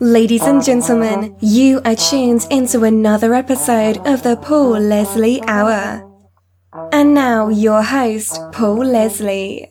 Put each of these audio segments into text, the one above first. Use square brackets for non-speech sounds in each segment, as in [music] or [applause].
Ladies and gentlemen, you are tuned into another episode of the Paul Leslie Hour. And now, your host, Paul Leslie.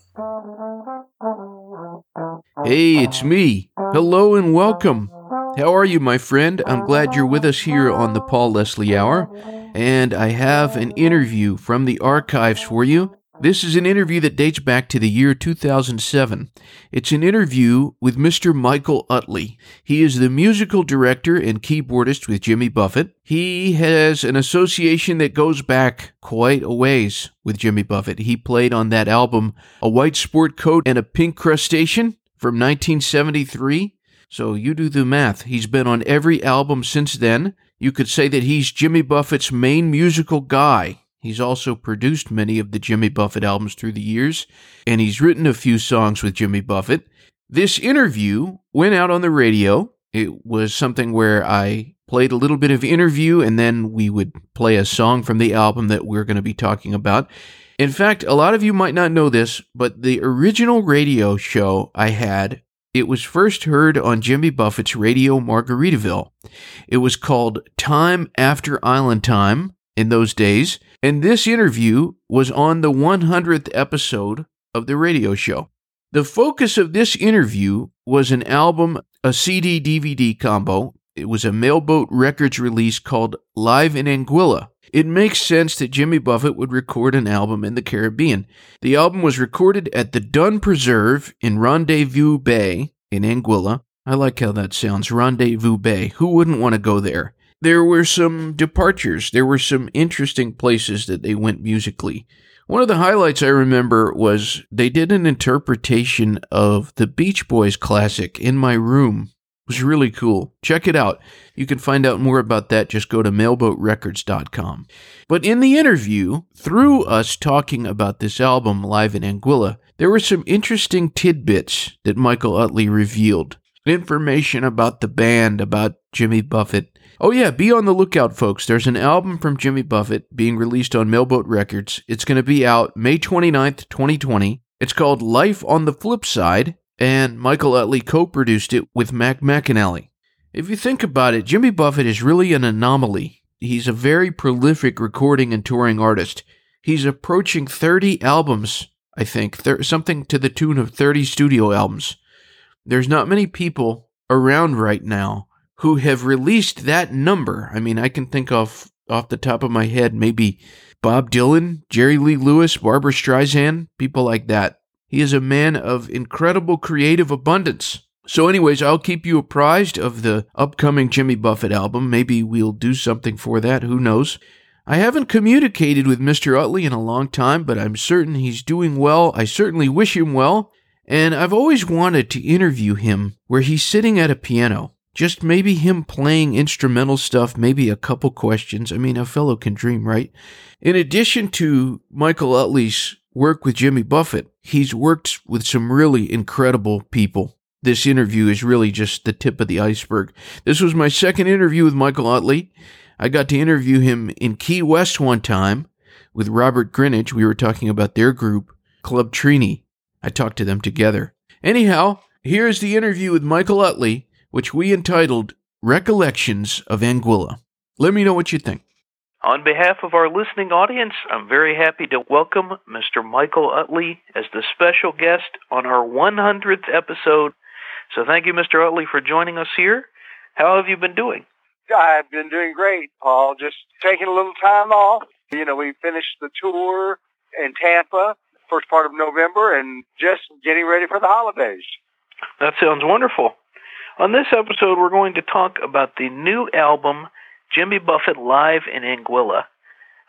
Hey, it's me. Hello and welcome. How are you, my friend? I'm glad you're with us here on the Paul Leslie Hour. And I have an interview from the archives for you. This is an interview that dates back to the year 2007. It's an interview with Mr. Michael Utley. He is the musical director and keyboardist with Jimmy Buffett. He has an association that goes back quite a ways with Jimmy Buffett. He played on that album, A White Sport Coat and a Pink Crustacean from 1973. So you do the math. He's been on every album since then. You could say that he's Jimmy Buffett's main musical guy. He's also produced many of the Jimmy Buffett albums through the years, and he's written a few songs with Jimmy Buffett. This interview went out on the radio. It was something where I played a little bit of interview and then we would play a song from the album that we're going to be talking about. In fact, a lot of you might not know this, but the original radio show I had, it was first heard on Jimmy Buffett's Radio Margaritaville. It was called Time After Island Time in those days, and this interview was on the 100th episode of the radio show. The focus of this interview was an album, a CD DVD combo. It was a Mailboat Records release called Live in Anguilla. It makes sense that Jimmy Buffett would record an album in the Caribbean. The album was recorded at the Dune Preserve in Rendezvous Bay in Anguilla. I like how that sounds, Rendezvous Bay. Who wouldn't want to go there? There were some departures. There were some interesting places that they went musically. One of the highlights I remember was they did an interpretation of the Beach Boys classic In My Room. It was really cool. Check it out. You can find out more about that. Just go to mailboatrecords.com. But in the interview, through us talking about this album live in Anguilla, there were some interesting tidbits that Michael Utley revealed. Information about the band, about Jimmy Buffett, Oh, yeah, be on the lookout, folks. There's an album from Jimmy Buffett being released on Mailboat Records. It's going to be out May 29th, 2020. It's called Life on the Flip Side, and Michael Utley co produced it with Mac McAnally. If you think about it, Jimmy Buffett is really an anomaly. He's a very prolific recording and touring artist. He's approaching 30 albums, I think, something to the tune of 30 studio albums. There's not many people around right now who have released that number. I mean, I can think off off the top of my head maybe Bob Dylan, Jerry Lee Lewis, Barbra Streisand, people like that. He is a man of incredible creative abundance. So, anyways, I'll keep you apprised of the upcoming Jimmy Buffett album. Maybe we'll do something for that. Who knows? I haven't communicated with Mr. Utley in a long time, but I'm certain he's doing well. I certainly wish him well. And I've always wanted to interview him where he's sitting at a piano. Just maybe him playing instrumental stuff, maybe a couple questions. I mean, a fellow can dream, right? In addition to Michael Utley's work with Jimmy Buffett, he's worked with some really incredible people. This interview is really just the tip of the iceberg. This was my second interview with Michael Utley. I got to interview him in Key West one time with Robert Greenidge. We were talking about their group, Club Trini. I talked to them together. Anyhow, here's the interview with Michael Utley which we entitled Recollections of Anguilla. Let me know what you think. On behalf of our listening audience, I'm very happy to welcome Mr. Michael Utley as the special guest on our 100th episode. So thank you, Mr. Utley, for joining us here. How have you been doing? I've been doing great, Paul. Just taking a little time off. You know, we finished the tour in Tampa first part of November and just getting ready for the holidays. That sounds wonderful. On this episode, we're going to talk about the new album, Jimmy Buffett Live in Anguilla.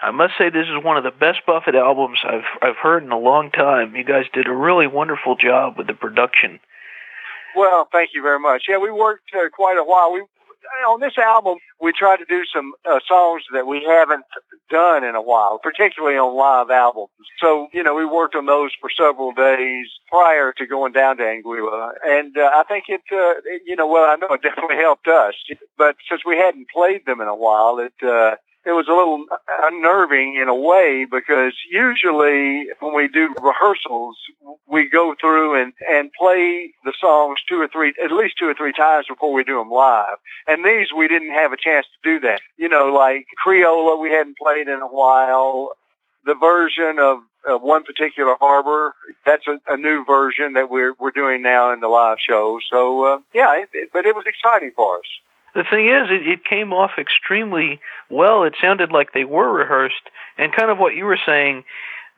I must say this is one of the best Buffett albums I've I've heard in a long time. You guys did a really wonderful job with the production. Well, thank you very much. Yeah, we worked uh, quite a while. We on this album, we tried to do some uh, songs that we haven't done in a while, particularly on live albums. So, you know, we worked on those for several days prior to going down to Anguilla. And uh, I think it, uh, it, you know, well, I know it definitely helped us. But since we hadn't played them in a while, it, uh, it was a little unnerving in a way because usually when we do rehearsals, we go through and, and play the songs two or three, at least two or three times before we do them live. And these we didn't have a chance to do that. You know, like Creola we hadn't played in a while. The version of uh, one particular harbor. That's a, a, new version that we're we're doing now in the live show. So uh, yeah, it, it, but it was exciting for us. The thing is, it, it came off extremely well. It sounded like they were rehearsed, and kind of what you were saying.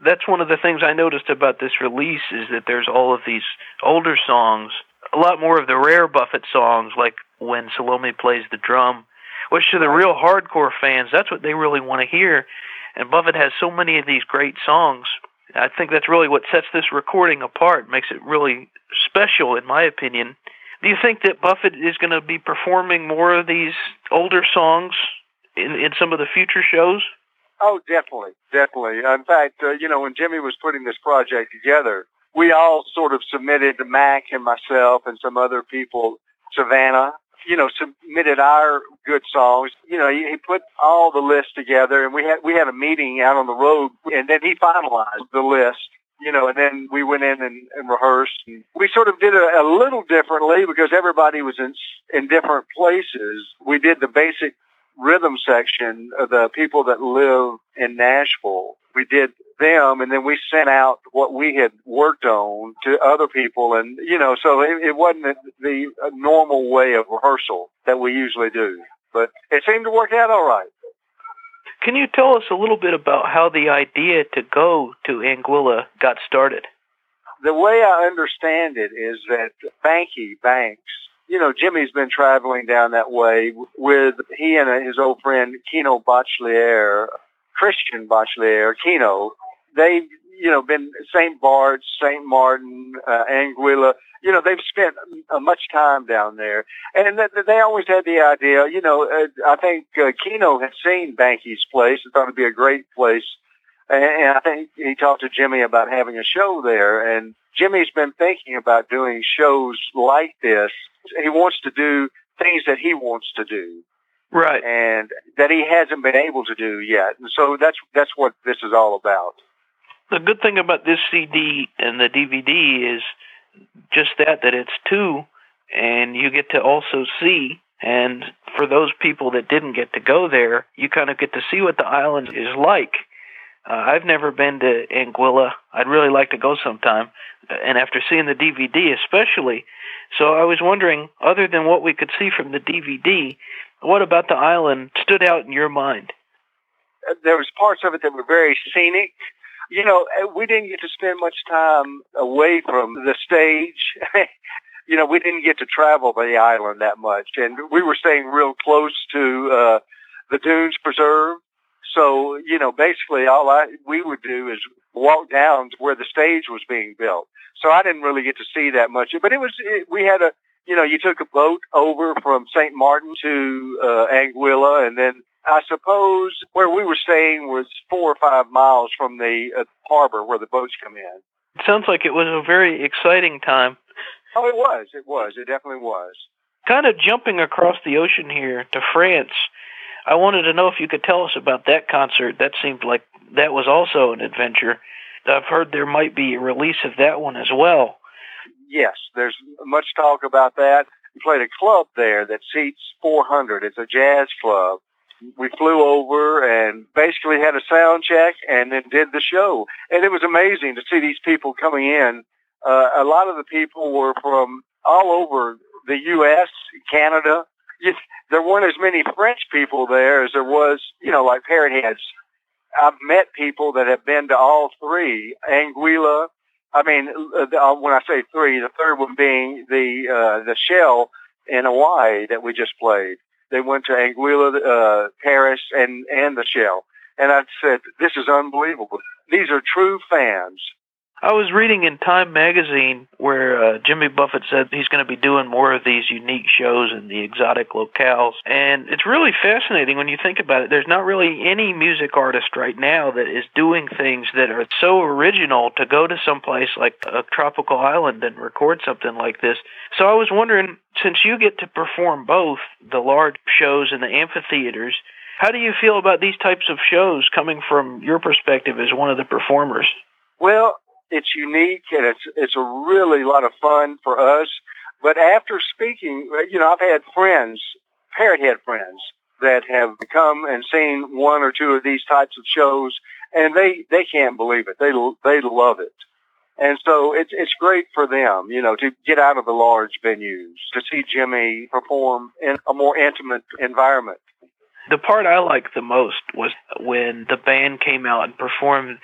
That's one of the things I noticed about this release is that there's all of these older songs, a lot more of the rare Buffett songs, like when Salome plays the drum, which to the real hardcore fans, that's what they really want to hear. And Buffett has so many of these great songs. I think that's really what sets this recording apart, makes it really special, in my opinion. Do you think that Buffett is going to be performing more of these older songs in, in some of the future shows? Oh, definitely, definitely. In fact, uh, you know, when Jimmy was putting this project together, we all sort of submitted to Mac and myself and some other people, Savannah, you know, submitted our good songs. You know, he, he put all the list together, and we had we had a meeting out on the road, and then he finalized the list. You know, and then we went in and, and rehearsed. And we sort of did it a, little differently because everybody was in in different places. We did the basic rhythm section of the people that live in Nashville. We did them and then we sent out what we had worked on to other people and you know so it, it wasn't the normal way of rehearsal that we usually do but it seemed to work out all right can you tell us a little bit about how the idea to go to anguilla got started? The way i understand it is that Bankie Banx you know, Jimmy's been traveling down that way with he and his old friend Kino Bachelier, Christian Bachelier, Kino, they've, you know, been St. Bart's, St. Martin, uh, Anguilla. You know, they've spent uh, much time down there. And th- they always had the idea, you know, uh, I think uh, Kino had seen Bankie's place and thought it'd be a great place. And, and I think he talked to Jimmy about having a show there. And Jimmy's been thinking about doing shows like this. He wants to do things that he wants to do right and that he hasn't been able to do yet and so that's that's what this is all about the good thing about this CD and the DVD is just that that it's two and you get to also see and for those people that didn't get to go there you kind of get to see what the island is like uh, I've never been to Anguilla. I'd really like to go sometime. And after seeing the DVD, especially, so I was wondering, other than what we could see from the DVD, what about the island stood out in your mind? There was parts of it that were very scenic you know, uh, we didn't get to spend much time away from the stage. [laughs] you know, we didn't get to travel the island that much, and we were staying real close to uh, the Dunes Preserve. So, you know, basically all I we would do is walk down to where the stage was being built. So I didn't really get to see that much, but it was it, we had a you know, you took a boat over from St. Martin to uh, Anguilla, and then I suppose where we were staying was four or five miles from the uh, harbor where the boats come in. It sounds like it was a very exciting time. Oh, it was. It was. It definitely was. Kind of jumping across the ocean here to France. I wanted to know if you could tell us about that concert. That seemed like that was also an adventure. I've heard there might be a release of that one as well. Yes, there's much talk about that. We played a club there that seats 400. It's a jazz club we flew over and basically had a sound check and then did the show. And it was amazing to see these people coming in. Uh, a lot of the people were from all over the U.S., Canada. There weren't as many French people there as there was, you know, like Parrot Heads. I've met people that have been to all three, Anguilla. I mean, uh, when I say three, the third one being the uh, the shell in Hawaii that we just played. They went to Anguilla, uh, Paris, and and the Shell. And I said, "This is unbelievable. These are true fans." I was reading in Time magazine where uh, Jimmy Buffett said he's going to be doing more of these unique shows in the exotic locales. And it's really fascinating when you think about it. There's not really any music artist right now that is doing things that are so original to go to some place like a tropical island and record something like this. So I was wondering, since you get to perform both the large shows and the amphitheaters, How do you feel about these types of shows coming from your perspective as one of the performers? Well, it's unique and it's it's a really lot of fun for us. But after speaking, you know, I've had friends, parrot head friends, that have come and seen one or two of these types of shows, and they they can't believe it. They they love it. And so it's it's great for them, you know, to get out of the large venues, to see Jimmy perform in a more intimate environment. The part I liked the most was when the band came out and performed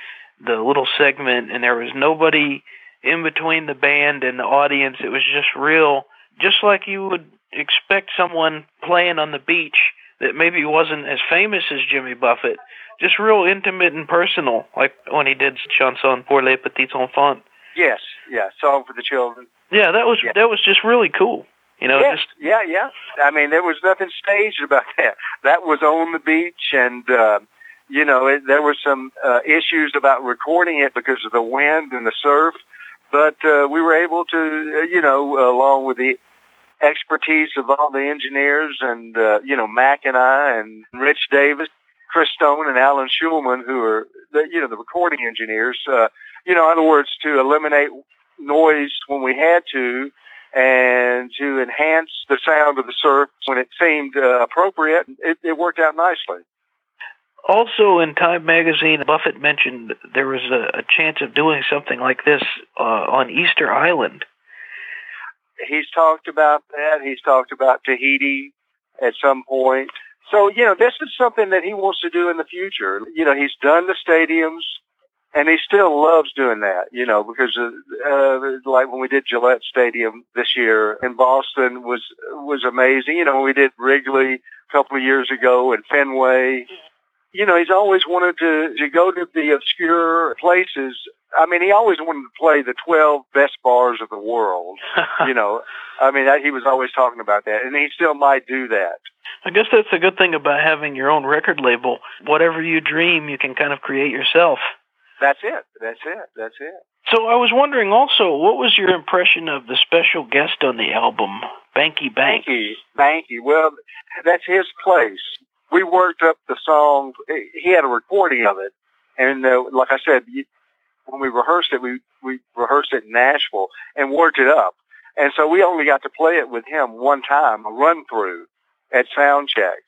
the little segment, and there was nobody in between the band and the audience. It was just real, just like you would expect someone playing on the beach that maybe wasn't as famous as Jimmy Buffett, just real intimate and personal, like when he did chanson pour les petits enfants. Yes, yeah, song for the children. Yeah, that was yeah. that was just really cool. You know, yes, just yeah, yeah. I mean, there was nothing staged about [laughs] that. That was on the beach, and uh, you know, it, there were some uh, issues about recording it because of the wind and the surf, but uh, we were able to, uh, you know, along with the expertise of all the engineers and uh, you know Mac and I and Rich Davis, Chris Stone, and Alan Schulman, who are the you know the recording engineers. Uh, you know, in other words, to eliminate noise when we had to and to enhance the sound of the surf when it seemed uh, appropriate. It, it worked out nicely. Also, in Time magazine, Buffett mentioned there was a, a chance of doing something like this uh, on Easter Island. He's talked about that. He's talked about Tahiti at some point. So, you know, this is something that he wants to do in the future. You know, he's done the stadiums and he still loves doing that, you know, because uh, uh, like when we did Gillette Stadium this year in Boston was was amazing. You know, we did Wrigley a couple of years ago and Fenway. You know, he's always wanted to to go to the obscure places. I mean, he always wanted to play the 12 best bars of the world. [laughs] you know, I mean, he was always talking about that, and he still might do that. I guess that's a good thing about having your own record label. Whatever you dream, you can kind of create yourself. That's it. That's it. That's it. So I was wondering also, what was your impression of the special guest on the album, Bankie Bank? Bankie, Bankie. Well, that's his place. We worked up the song. He had a recording of it, and uh, like I said, when we rehearsed it, we we rehearsed it in Nashville and worked it up. And so we only got to play it with him one time, a run through at sound check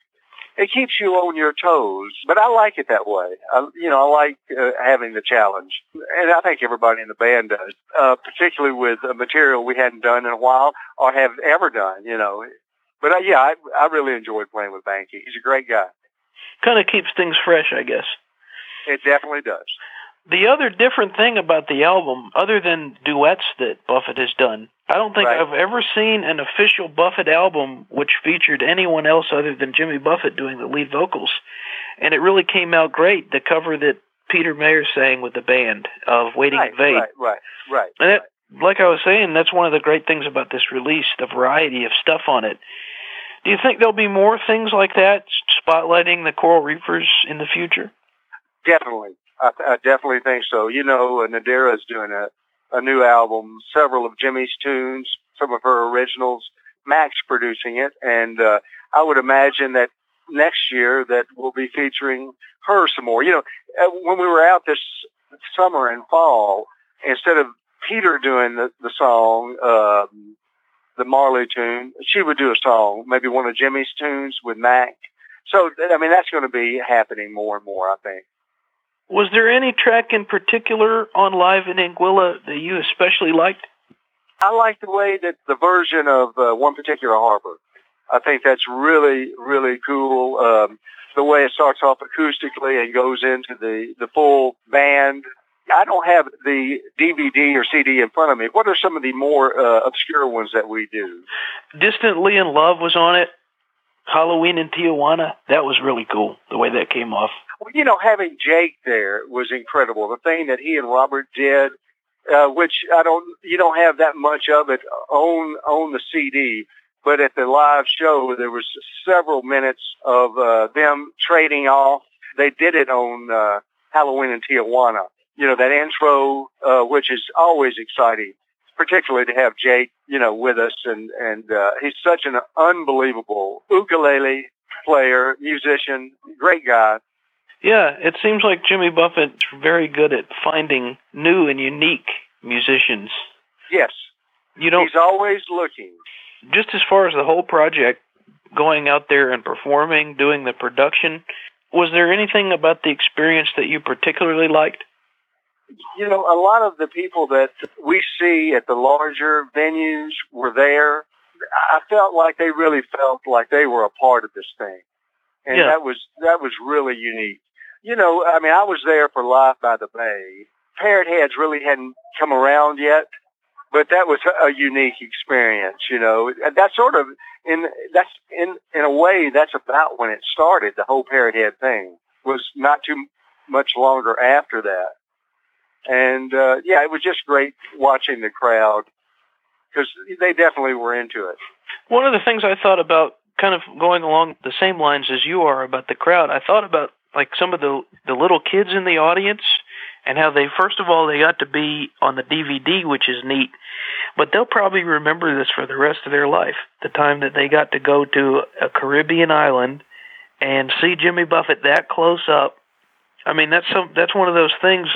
it keeps you on your toes. But I like it that way. I, you know, I like uh, having the challenge, and I think everybody in the band does, uh, particularly with a material we hadn't done in a while or have ever done. You know, but uh, yeah, I, I really enjoyed playing with Bankie. He's a great guy. Kind of keeps things fresh, I guess. It definitely does. The other different thing about the album, other than duets that Buffett has done, I don't think right. I've ever seen an official Buffett album which featured anyone else other than Jimmy Buffett doing the lead vocals. And it really came out great. The cover that Peter Mayer sang with the band of Waiting right, in Vain. Right, right, right. And it, like I was saying, that's one of the great things about this release, the variety of stuff on it. Do you think there'll be more things like that, spotlighting the Coral Reefers in the future? Definitely. I, I definitely think so. You know, Nadirah is doing a, a new album, several of Jimmy's tunes, some of her originals. Mac's producing it, and uh, I would imagine that next year that we'll be featuring her some more. You know, uh, when we were out this summer and fall, instead of Peter doing the, the song, um, the Marley tune, she would do a song, maybe one of Jimmy's tunes with Mac. So, I mean, that's going to be happening more and more, I think. Was there any track in particular on Live in Anguilla that you especially liked? I like the way that the version of uh, one particular harbor. I think that's really, really cool. Um, the way it starts off acoustically and goes into the, the full band. I don't have the DVD or CD in front of me. What are some of the more uh, obscure ones that we do? Distantly in Love was on it. Halloween in Tijuana. That was really cool, the way that came off. Well, you know, having Jake there was incredible. The thing that he and Robert did, uh, which I don't, you don't have that much of it on on the CD, but at the live show there was several minutes of uh, them trading off. They did it on uh, Halloween in Tijuana. You know that intro, uh, which is always exciting, particularly to have Jake, you know, with us, and and uh, he's such an unbelievable ukulele player, musician, great guy. Yeah, it seems like Jimmy Buffett's very good at finding new and unique musicians. Yes. You know, he's always looking. Just as far as the whole project, going out there and performing, doing the production, was there anything about the experience that you particularly liked? You know, a lot of the people that we see at the larger venues were there. I felt like they really felt like they were a part of this thing. And Yeah. that was that was really unique. You know, I mean, I was there for Live by the Bay. Parrot Heads really hadn't come around yet, but that was a unique experience. You know, And that's sort of in that's in in a way that's about when it started. The whole Parrot Head thing was not too much longer after that, and uh, yeah, it was just great watching the crowd because they definitely were into it. One of the things I thought about, kind of going along the same lines as you are about the crowd, I thought about like some of the the little kids in the audience and how they first of all they got to be on the DVD, which is neat, but they'll probably remember this for the rest of their life. The time that they got to go to a Caribbean island and see Jimmy Buffett that close up. I mean, that's some that's one of those things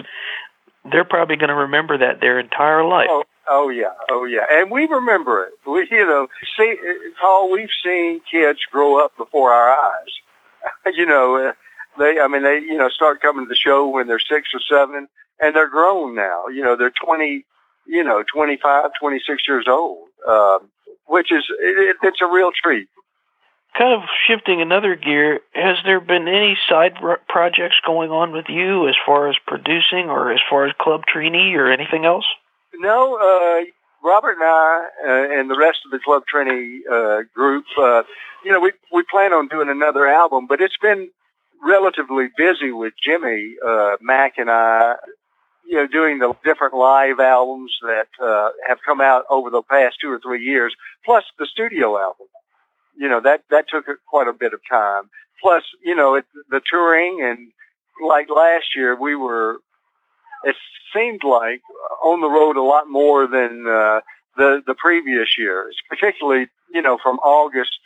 they're probably going to remember that their entire life. Oh, oh yeah, oh yeah, and we remember it. We, you know, see, Paul, we've seen kids grow up before our eyes. [laughs] you know, uh, they, I mean, they, you know, start coming to the show when they're six or seven, and they're grown now. You know, they're twenty, you know, twenty-five, twenty-six years old, um, which is it, it's a real treat. Kind of shifting another gear, has there been any side projects going on with you as far as producing or as far as Club Trini or anything else? No, uh, Robert and I uh, and the rest of the Club Trini uh, group, uh, you know, we we plan on doing another album, but it's been relatively busy with Jimmy, uh, Mac, and I. You know, doing the different live albums that uh, have come out over the past two or three years, plus the studio album. You know, that that took quite a bit of time. Plus, you know, it, the touring and like last year, we were it seemed like on the road a lot more than uh, the the previous years, particularly you know from August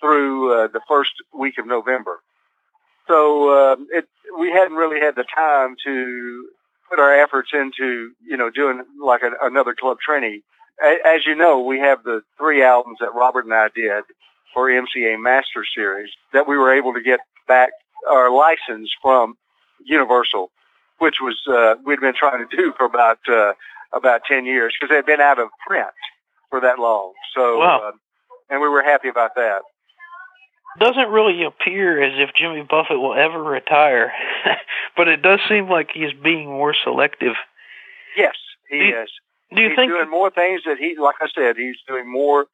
through uh, the first week of November. So uh, it we hadn't really had the time to put our efforts into you know doing like a, another Club Trini. A, as you know, we have the three albums that Robert and I did for MCA Master Series that we were able to get back our license from Universal which was uh, we'd been trying to do for about uh, about ten years because they'd been out of print for that long. So, Wow. uh, and we were happy about that. Doesn't really appear as if Jimmy Buffett will ever retire, [laughs] but it does seem like he's being more selective. Yes, he Do is. Do you he's think? doing more things that he, like I said, he's doing more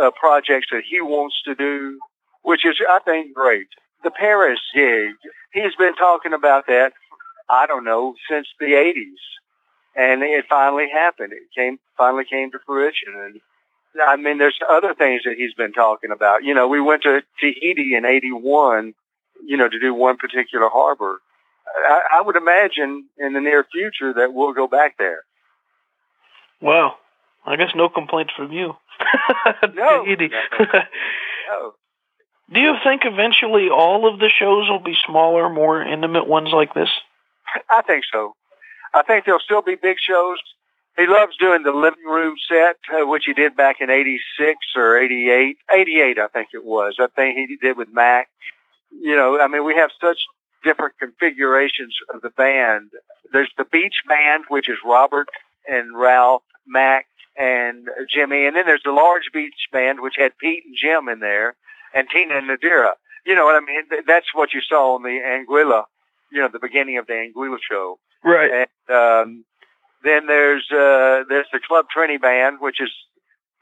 uh, projects that he wants to do, which is, I think, great. The Paris gig, he's been talking about that. I don't know since the '80s, and it finally happened. It came finally came to fruition, and I mean, there's other things that he's been talking about. You know, we went to Tahiti in '81, you know, to do one particular harbor. I, I would imagine in the near future that we'll go back there. Wow, I guess no complaints from you. [laughs] No. [laughs] Oh, [laughs] Do you think eventually all of the shows will be smaller, more intimate ones like this? I think so. I think there'll still be big shows. He loves doing the living room set, uh, which he did back in '86 or '88. '88, I think it was. I think he did with Mac. You know, I mean, we have such different configurations of the band. There's the beach band, which is Robert and Ralph, Mac, and Jimmy, and then there's the large beach band, which had Pete and Jim in there, and Tina and Nadirah. You know what I mean? That's what you saw on the Anguilla, you know, the beginning of the Anguilla show. Right. And um, then there's uh, there's the Club Trini band, which is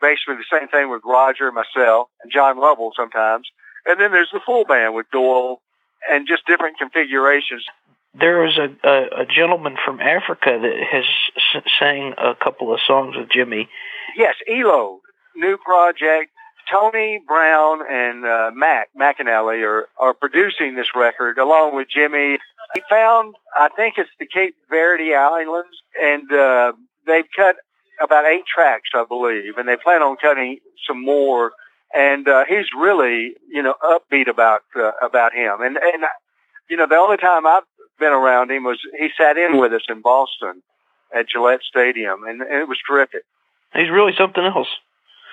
basically the same thing with Roger, and myself, and John Lovell sometimes. And then there's the full band with Doyle and just different configurations. There was a, a, a gentleman from Africa that has s- sang a couple of songs with Jimmy. Yes, Ilo, new project. Tony Brown and uh, Mac McAnally are, are producing this record along with Jimmy. He found, I think it's the Cape Verde Islands, and uh, they've cut about eight tracks, I believe, and they plan on cutting some more and uh, he's really you know upbeat about uh, about him. And and you know the only time I've been around him was he sat in with us in Boston at Gillette Stadium, and, and it was terrific. He's really something else.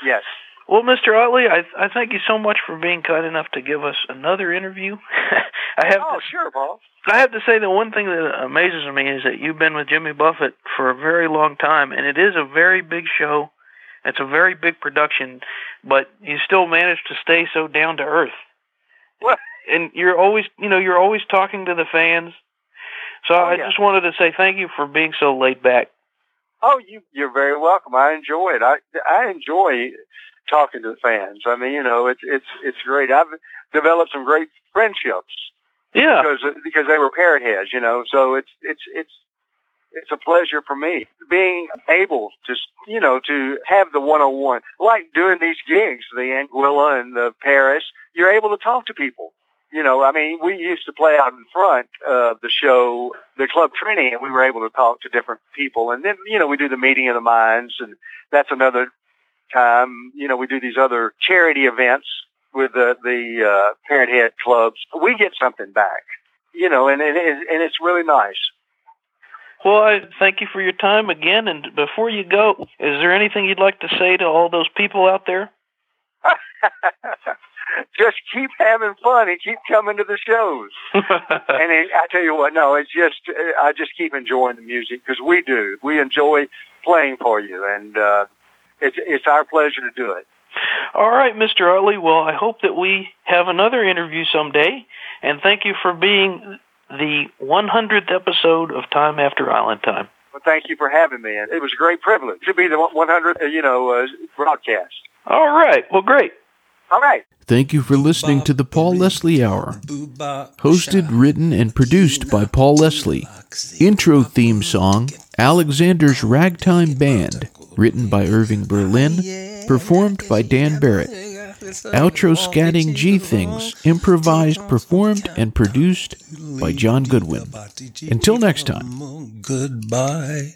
Yes. Well, Mr. Utley, I, I thank you so much for being kind enough to give us another interview. [laughs] I have oh, to, sure, Paul. I have to say the one thing that amazes me is that you've been with Jimmy Buffett for a very long time, and it is a very big show. It's a very big production, but you still manage to stay so down to earth. What? And you're always, you know, you're always talking to the fans. So Oh, I yeah. just wanted to say thank you for being so laid back. Oh, you you're very welcome. I enjoy it. I I enjoy talking to the fans. I mean, you know, it's it's it's great. I've developed some great friendships Yeah. because because they were parrot heads, you know. So it's it's it's it's a pleasure for me being able to you know to have the one on one like doing these gigs, the Anguilla and the Paris. You're able to talk to people. You know, I mean, we used to play out in front of the show, the Club Trini, and we were able to talk to different people. And then, you know, we do the meeting of the minds, and that's another time. You know, we do these other charity events with the the uh, parrot head clubs. We get something back, you know, and it is, and it's really nice. Well, I thank you for your time again. And before you go, is there anything you'd like to say to all those people out there? [laughs] [laughs] just keep having fun and keep coming to the shows. [laughs] and it, I tell you what, no, it's just I just keep enjoying the music because we do. We enjoy playing for you, and uh, it's it's our pleasure to do it. All right, Mr. Utley. Well, I hope that we have another interview someday. And thank you for being the 100th episode of Time After Island Time. Well, thank you for having me, and it was a great privilege to be the 100th, uh, you know, uh, broadcast. All right. Well, great. All right. Thank you for listening to the Paul Leslie Hour. Hosted, written, and produced by Paul Leslie. Intro theme song Alexander's Ragtime Band, written by Irving Berlin, performed by Dan Barrett. Outro scatting G Things, improvised, performed, and produced by John Goodwin. Until next time. Goodbye.